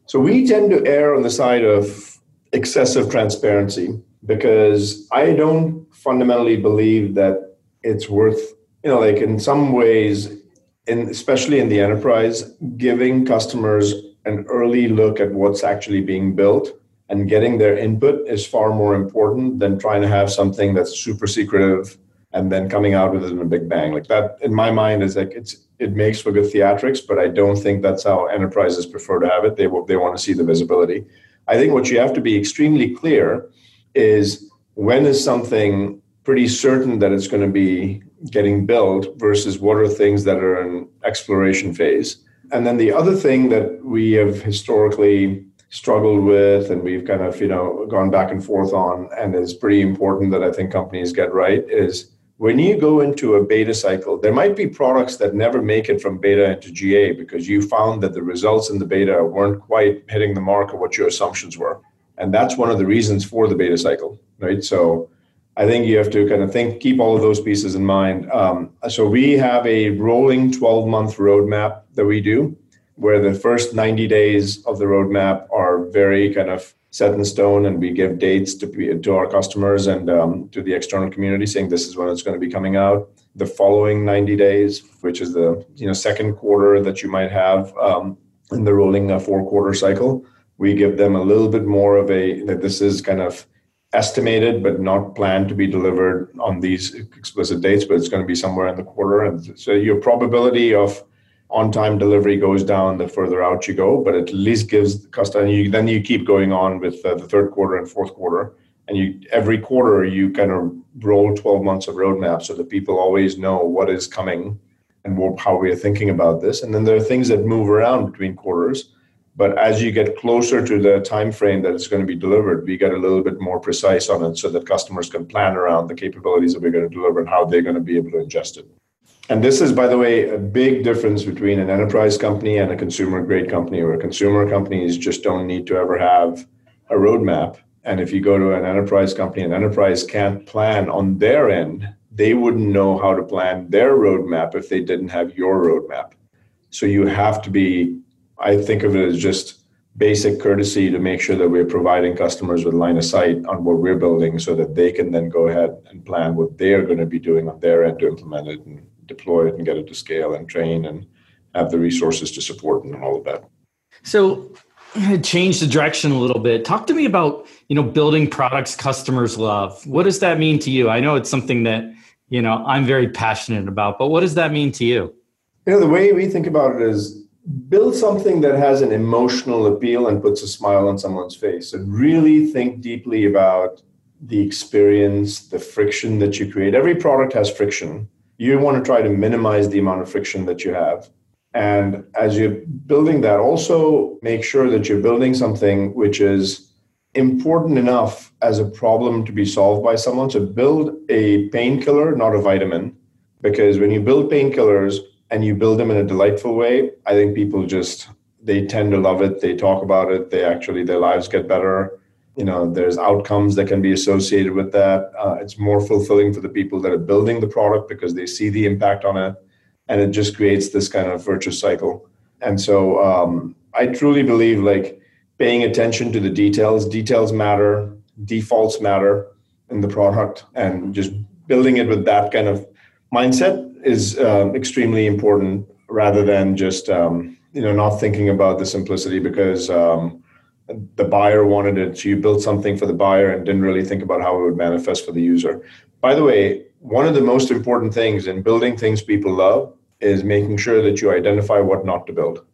so we tend to err on the side of excessive transparency because I don't fundamentally believe that it's worth, you know, like in some ways, in, especially in the enterprise, giving customers an early look at what's actually being built and getting their input is far more important than trying to have something that's super secretive and then coming out with it in a big bang. Like that, in my mind, is like it's it makes for good theatrics, but I don't think that's how enterprises prefer to have it. They they want to see the visibility. I think what you have to be extremely clear is when is something pretty certain that it's going to be getting built versus what are things that are in exploration phase. And then the other thing that we have historically struggled with and we've kind of you know gone back and forth on and is pretty important that i think companies get right is when you go into a beta cycle there might be products that never make it from beta into ga because you found that the results in the beta weren't quite hitting the mark of what your assumptions were. And that's one of the reasons for the beta cycle right? So i think you have to kind of think keep all of those pieces in mind. Um, so we have a rolling 12 month roadmap that we do where the first 90 days of the roadmap are very kind of set in stone and we give dates to, to our customers and um, to the external community saying this is when it's going to be coming out. The following 90 days which is the you know second quarter that you might have um, in the rolling uh, four quarter cycle we give them a little bit more of a that this is kind of estimated but not planned to be delivered on these explicit dates but it's going to be somewhere in the quarter. And so your probability of on time delivery goes down the further out you go, but at least gives the customer. You, then you keep going on with uh, the third quarter and fourth quarter, and you every quarter you kind of roll 12 months of roadmap so that people always know what is coming and what, how we are thinking about this. And then there are things that move around between quarters. But as you get closer to the time frame that it's going to be delivered, we get a little bit more precise on it so that customers can plan around the capabilities that we're going to deliver and how they're going to be able to ingest it. And this is, by the way, a big difference between an enterprise company and a consumer grade company, where consumer companies just don't need to ever have a roadmap. And if you go to an enterprise company, an enterprise can't plan on their end, they wouldn't know how to plan their roadmap if they didn't have your roadmap. So you have to be, I think of it as just basic courtesy to make sure that we're providing customers with line of sight on what we're building so that they can then go ahead and plan what they're going to be doing on their end to implement it and deploy it and get it to scale and train and have the resources to support and all of that. So change the direction a little bit. Talk to me about, you know, building products customers love. What does that mean to you? I know it's something that, you know, I'm very passionate about, but what does that mean to you? You know, the way we think about it is build something that has an emotional appeal and puts a smile on someone's face and really think deeply about the experience, the friction that you create. Every product has friction you want to try to minimize the amount of friction that you have. And as you're building that, also make sure that you're building something which is important enough as a problem to be solved by someone. So build a painkiller, not a vitamin, because when you build painkillers and you build them in a delightful way, I think people just they tend to love it. They talk about it. They actually their lives get better you know there's outcomes that can be associated with that. Uh, it's more fulfilling for the people that are building the product because they see the impact on it and it just creates this kind of virtuous cycle. And so um, i truly believe like paying attention to the details details matter defaults matter in the product and just building it with that kind of mindset is um, extremely important rather than just um, you know not thinking about the simplicity because um, the buyer wanted it. So you built something for the buyer and didn't really think about how it would manifest for the user. By the way, one of the most important things in building things people love is making sure that you identify what not to build.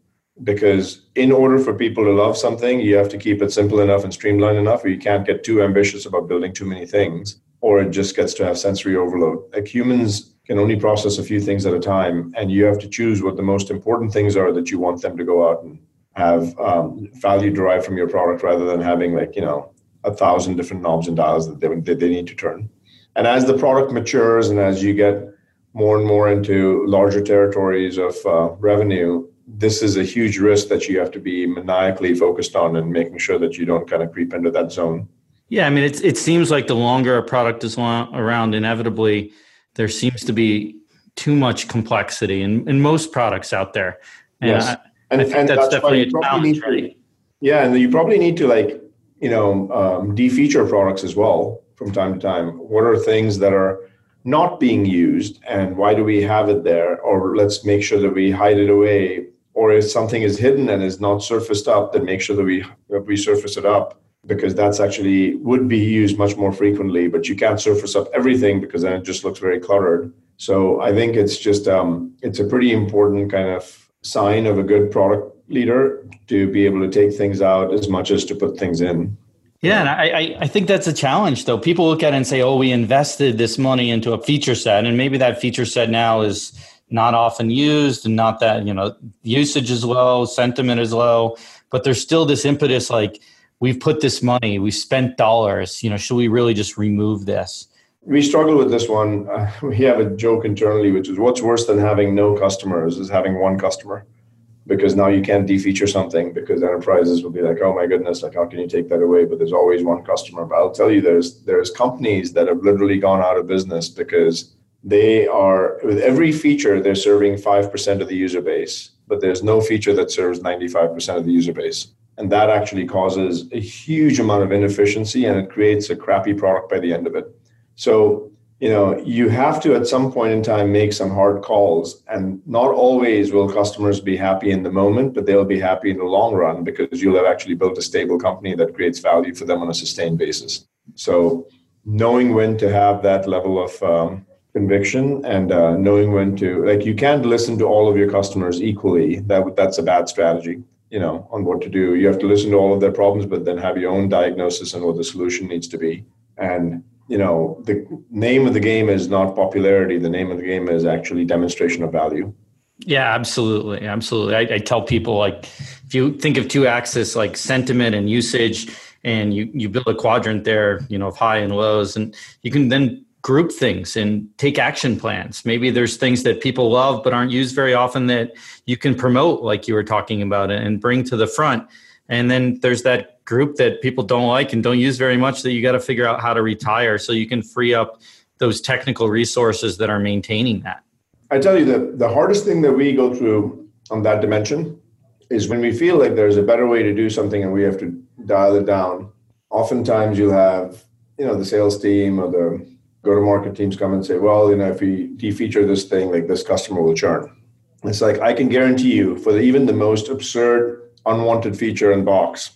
Because in order for people to love something, you have to keep it simple enough and streamlined enough, or you can't get too ambitious about building too many things, or it just gets to have sensory overload. Like humans can only process a few things at a time, and you have to choose what the most important things are that you want them to go out and have um, value derived from your product rather than having like you know a thousand different knobs and dials that they, that they need to turn. And as the product matures and as you get more and more into larger territories of uh, revenue this is a huge risk that you have to be maniacally focused on and making sure that you don't kind of creep into that zone. Yeah i mean it, it seems like the longer a product is around inevitably there seems to be too much complexity in, in most products out there. And yes. I, and, I think and that's, that's definitely a challenge, to, right? Yeah, and you probably need to like you know um, defeature products as well from time to time. What are things that are not being used, and why do we have it there? Or let's make sure that we hide it away. Or if something is hidden and is not surfaced up, then make sure that we that we surface it up. because that's actually would be used much more frequently, but you can't surface up everything because then it just looks very cluttered. So I think it's just um, it's a pretty important kind of sign of a good product leader to be able to take things out as much as to put things in. Yeah, and I, I think that's a challenge though. People look at it and say, oh, we invested this money into a feature set, and maybe that feature set now is not often used and not that, you know, usage is low, sentiment is low, but there's still this impetus like we've put this money, we spent dollars, you know, should we really just remove this? We struggle with this one. Uh, (laughs) we have a joke internally, which is what's worse than having no customers is having one customer because now you can't defeature something because enterprises will be like, oh my goodness, like how can you take that away? But there's always one customer. But I'll tell you, there's there's companies that have literally gone out of business because they are with every feature they're serving five percent of the user base, but there's no feature that serves 95% of the user base. And that actually causes a huge amount of inefficiency and it creates a crappy product by the end of it. So you know you have to at some point in time make some hard calls. And not always will customers be happy in the moment but they'll be happy in the long run because you'll have actually built a stable company that creates value for them on a sustained basis. So knowing when to have that level of um, conviction and uh, knowing when to like you can't listen to all of your customers equally. That that's a bad strategy you know on what to do. You have to listen to all of their problems but then have your own diagnosis on what the solution needs to be. And you know the name of the game is not popularity. The name of the game is actually demonstration of value. Yeah absolutely. Absolutely. I, I tell people like if you think of two axes like sentiment and usage and you you build a quadrant there you know of high and lows and you can then group things and take action plans. Maybe there's things that people love but aren't used very often that you can promote like you were talking about and bring to the front and then there's that group that people don't like and don't use very much that you got to figure out how to retire so you can free up those technical resources that are maintaining that. I tell you that the hardest thing that we go through on that dimension is when we feel like there's a better way to do something and we have to dial it down. Oftentimes you'll have, you know, the sales team or the go-to-market teams come and say, well, you know, if we defeature this thing, like this customer will churn. It's like I can guarantee you for the, even the most absurd unwanted feature in Box.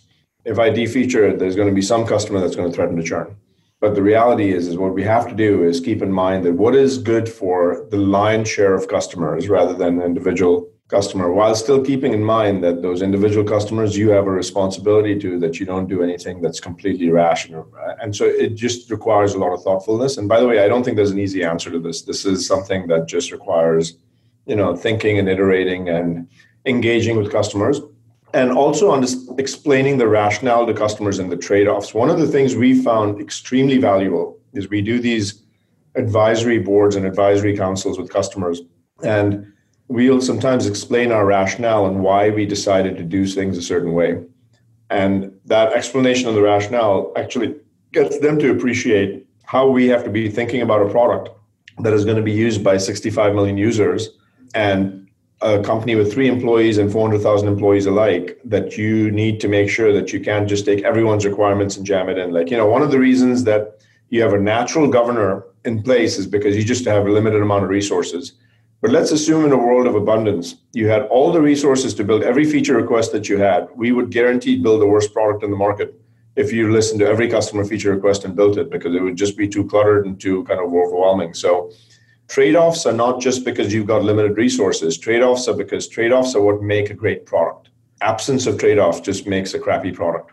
If I defeature it, there's going to be some customer that's going to threaten to churn. But the reality is, is what we have to do is keep in mind that what is good for the lion's share of customers rather than individual customer, while still keeping in mind that those individual customers you have a responsibility to, that you don't do anything that's completely rash. And so it just requires a lot of thoughtfulness. And by the way, I don't think there's an easy answer to this. This is something that just requires, you know, thinking and iterating and engaging with customers and also on explaining the rationale to customers and the trade-offs. One of the things we found extremely valuable is we do these advisory boards and advisory councils with customers, and we'll sometimes explain our rationale and why we decided to do things a certain way. And that explanation of the rationale actually gets them to appreciate how we have to be thinking about a product that is going to be used by 65 million users and a company with three employees and 400,000 employees alike that you need to make sure that you can't just take everyone's requirements and jam it in. Like, you know, one of the reasons that you have a natural governor in place is because you just have a limited amount of resources. But let's assume in a world of abundance, you had all the resources to build every feature request that you had. We would guaranteed build the worst product in the market if you listened to every customer feature request and built it because it would just be too cluttered and too kind of overwhelming. So Trade-offs are not just because you've got limited resources. Trade-offs are because trade-offs are what make a great product. Absence of trade-off just makes a crappy product.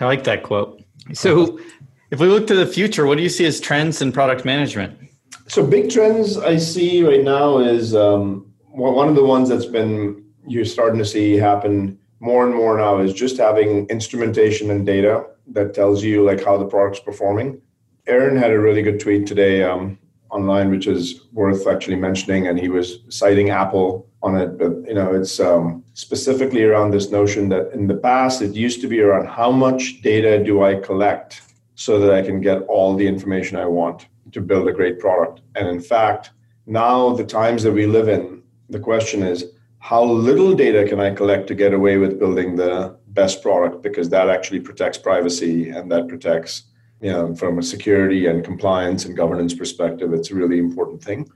I like that quote. So if we look to the future, what do you see as trends in product management? So big trends I see right now is um, one of the ones that's been you're starting to see happen more and more now is just having instrumentation and data that tells you like how the product's performing. Aaron had a really good tweet today. Um, online, which is worth actually mentioning. And he was citing Apple on it, but you know, it's um, specifically around this notion that in the past it used to be around how much data do I collect so that I can get all the information I want to build a great product. And in fact, now the times that we live in, the question is how little data can I collect to get away with building the best product because that actually protects privacy and that protects you know, from a security and compliance and governance perspective, it's a really important thing.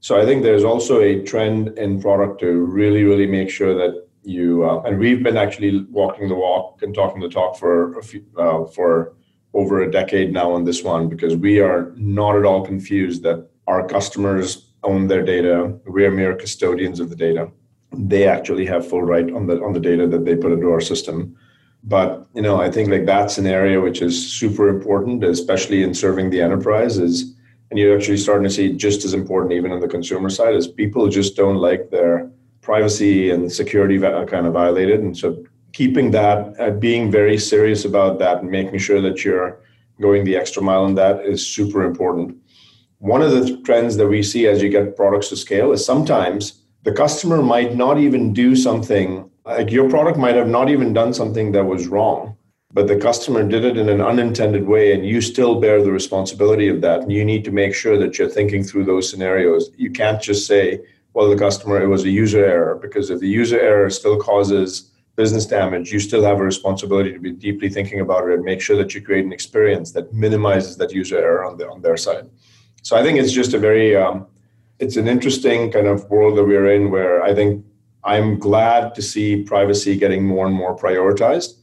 So I think there's also a trend in product to really, really make sure that you uh, and we've been actually walking the walk and talking the talk for a few, uh, for over a decade now on this one because we are not at all confused that our customers own their data. We are mere custodians of the data. They actually have full right on the on the data that they put into our system. But you know, I think like that's an area which is super important, especially in serving the enterprise. Is and you're actually starting to see just as important even on the consumer side is people just don't like their privacy and security kind of violated, and so keeping that, uh, being very serious about that, and making sure that you're going the extra mile on that is super important. One of the trends that we see as you get products to scale is sometimes the customer might not even do something like your product might have not even done something that was wrong, but the customer did it in an unintended way, and you still bear the responsibility of that. And you need to make sure that you're thinking through those scenarios. You can't just say, well, the customer, it was a user error, because if the user error still causes business damage, you still have a responsibility to be deeply thinking about it and make sure that you create an experience that minimizes that user error on, the, on their side. So I think it's just a very, um, it's an interesting kind of world that we're in where I think I'm glad to see privacy getting more and more prioritized,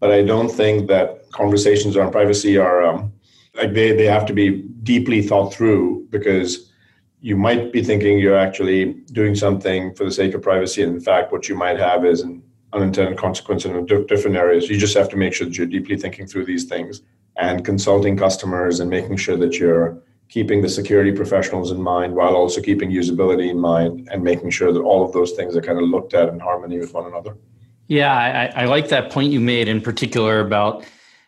but I don't think that conversations around privacy are um, like they, they have to be deeply thought through because you might be thinking you're actually doing something for the sake of privacy. And in fact, what you might have is an unintended consequence in different areas. You just have to make sure that you're deeply thinking through these things and consulting customers and making sure that you're keeping the security professionals in mind while also keeping usability in mind and making sure that all of those things are kind of looked at in harmony with one another. Yeah, I, I like that point you made in particular about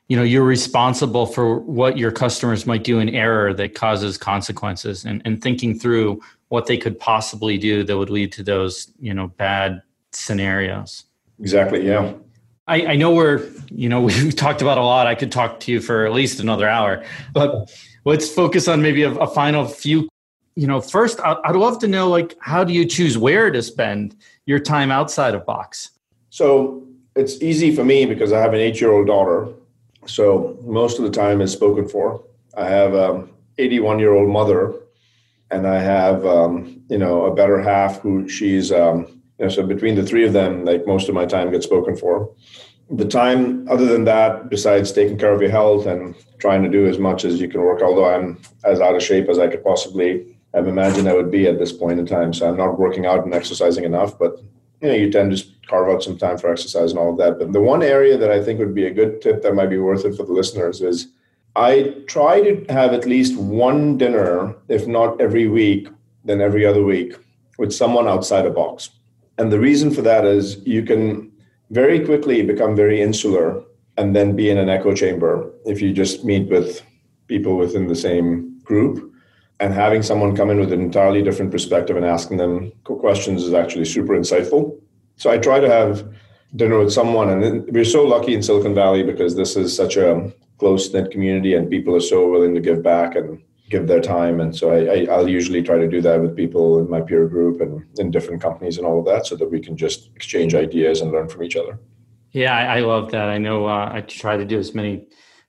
you know you're responsible for what your customers might do in error that causes consequences and, and thinking through what they could possibly do that would lead to those you know bad scenarios. Exactly yeah. I, I know we're you know (laughs) we've talked about a lot. I could talk to you for at least another hour but let's focus on maybe a, a final few you know first I'd, love to know like how do you choose where to spend your time outside of box so it's easy for me because i have an eight year old daughter so most of the time is spoken for. I have an 81 year old mother, and I have um, you know a better half who she's um, you know so between the three of them, like most of my time gets spoken for. The time other than that, besides taking care of your health and trying to do as much as you can work, although I'm as out of shape as I could possibly have imagined I would be at this point in time. So I'm not working out and exercising enough, but you know, you tend to carve out some time for exercise and all of that. But the one area that I think would be a good tip that might be worth it for the listeners is I try to have at least one dinner, if not every week, then every other week, with someone outside a box. And the reason for that is you can very quickly become very insular and then be in an echo chamber if you just meet with people within the same group and having someone come in with an entirely different perspective and asking them questions is actually super insightful. So I try to have dinner with someone, and we're so lucky in Silicon Valley because this is such a close knit community, and people are so willing to give back and give their time. And so I, I, will usually try to do that with people in my peer group and in different companies and all of that, so that we can just exchange ideas and learn from each other. Yeah, I, I love that. I know uh, I try to do as many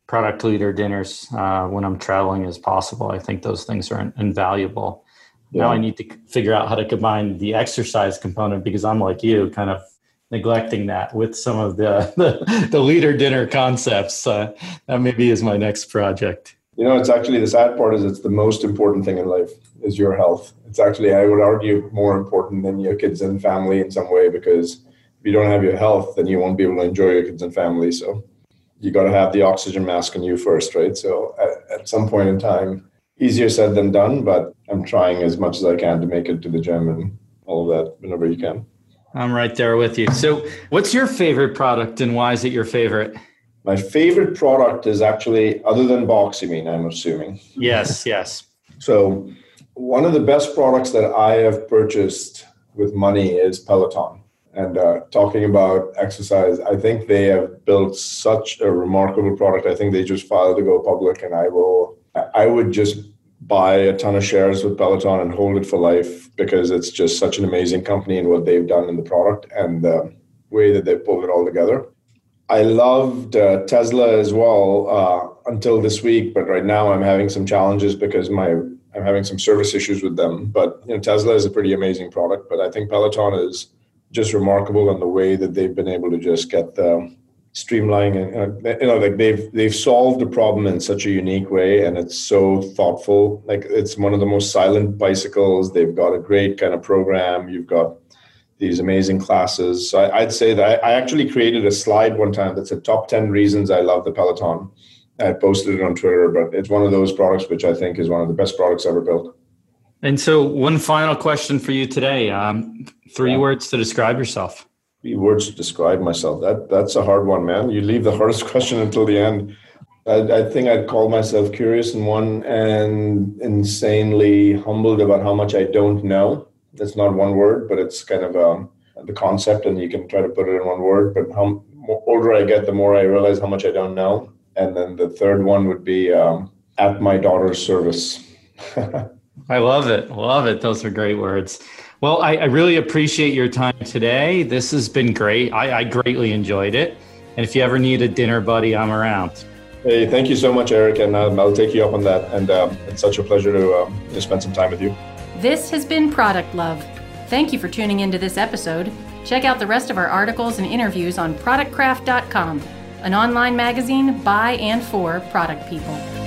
product leader dinners uh, when I'm traveling as possible. I think those things are invaluable. Yeah. Now I need to figure out how to combine the exercise component because I'm like you, kind of neglecting that with some of the (laughs) the, the leader dinner concepts. Uh, that maybe is my next project. You know, it's actually the sad part is it's the most important thing in life is your health. It's actually I would argue more important than your kids and family in some way because if you don't have your health, then you won't be able to enjoy your kids and family. So you got to have the oxygen mask on you first, right? So at, at, some point in time, easier said than done, but I'm trying as much as I can to make it to the gym and all of that whenever you can. I'm right there with you. So, what's your favorite product and why is it your favorite? My favorite product is actually, other than Box, mean, I'm assuming. Yes, yes. So, one of the best products that I have purchased with money is Peloton and uh, talking about exercise, I think they have built such a remarkable product. I think they just filed to go public, and I will. I would just buy a ton of shares with Peloton and hold it for life because it's just such an amazing company and what they've done in the product and the way that they pulled it all together. I loved uh, Tesla as well uh, until this week, but right now I'm having some challenges because my I'm having some service issues with them. But you know, Tesla is a pretty amazing product, but I think Peloton is just remarkable in the way that they've been able to just get the streamlining and uh, you know like they've they've solved the problem in such a unique way and it's so thoughtful. Like it's one of the most silent bicycles. They've got a great kind of program. You've got these amazing classes so I, would say that I, I actually created a slide one time that said top 10 reasons i love the peloton i posted it on twitter but it's one of those products which i think is one of the best products ever built and so one final question for you today um, three yeah. words to describe yourself Three words to describe myself. That that's a hard one, man. You leave the (laughs) hardest question until the end. I, I think I'd call myself curious and one and insanely humbled about how much I don't know. It's not one word, but it's kind of um, the concept, and you can try to put it in one word. But how older I get, the more I realize how much I don't know. And then the third one would be um, at my daughter's service. (laughs) I love it. Love it. Those are great words. Well, I, I, really appreciate your time today. This has been great. I, I, greatly enjoyed it. And if you ever need a dinner buddy, I'm around. Hey, thank you so much, Eric. And um, I'll take you up on that. And um, it's such a pleasure to, um, to spend some time with you. This has been Product Love. Thank you for tuning into this episode. Check out the rest of our articles and interviews on productcraft.com, an online magazine by and for product people.